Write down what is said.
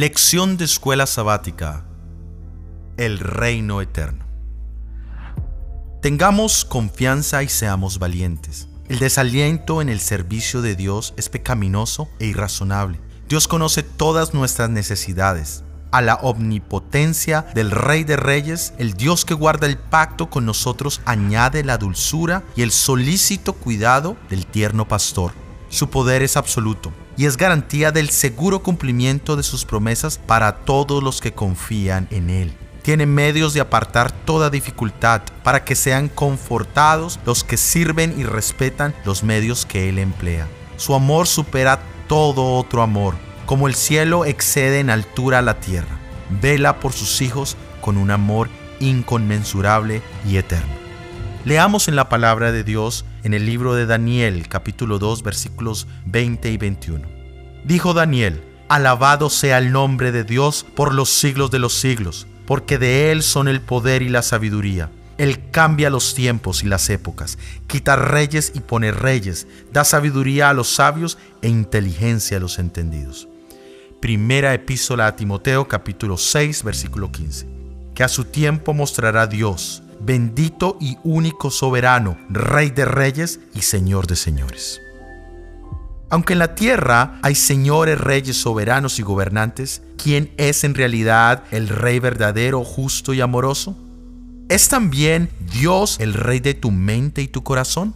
Lección de escuela sabática. El reino eterno. Tengamos confianza y seamos valientes. El desaliento en el servicio de Dios es pecaminoso e irrazonable. Dios conoce todas nuestras necesidades. A la omnipotencia del Rey de Reyes, el Dios que guarda el pacto con nosotros añade la dulzura y el solícito cuidado del tierno pastor. Su poder es absoluto y es garantía del seguro cumplimiento de sus promesas para todos los que confían en Él. Tiene medios de apartar toda dificultad para que sean confortados los que sirven y respetan los medios que Él emplea. Su amor supera todo otro amor, como el cielo excede en altura a la tierra. Vela por sus hijos con un amor inconmensurable y eterno. Leamos en la palabra de Dios en el libro de Daniel capítulo 2 versículos 20 y 21. Dijo Daniel, Alabado sea el nombre de Dios por los siglos de los siglos, porque de Él son el poder y la sabiduría. Él cambia los tiempos y las épocas, quita reyes y pone reyes, da sabiduría a los sabios e inteligencia a los entendidos. Primera epístola a Timoteo capítulo 6 versículo 15. Que a su tiempo mostrará Dios bendito y único soberano, Rey de reyes y Señor de señores. Aunque en la tierra hay señores, reyes, soberanos y gobernantes, ¿quién es en realidad el Rey verdadero, justo y amoroso? ¿Es también Dios el Rey de tu mente y tu corazón?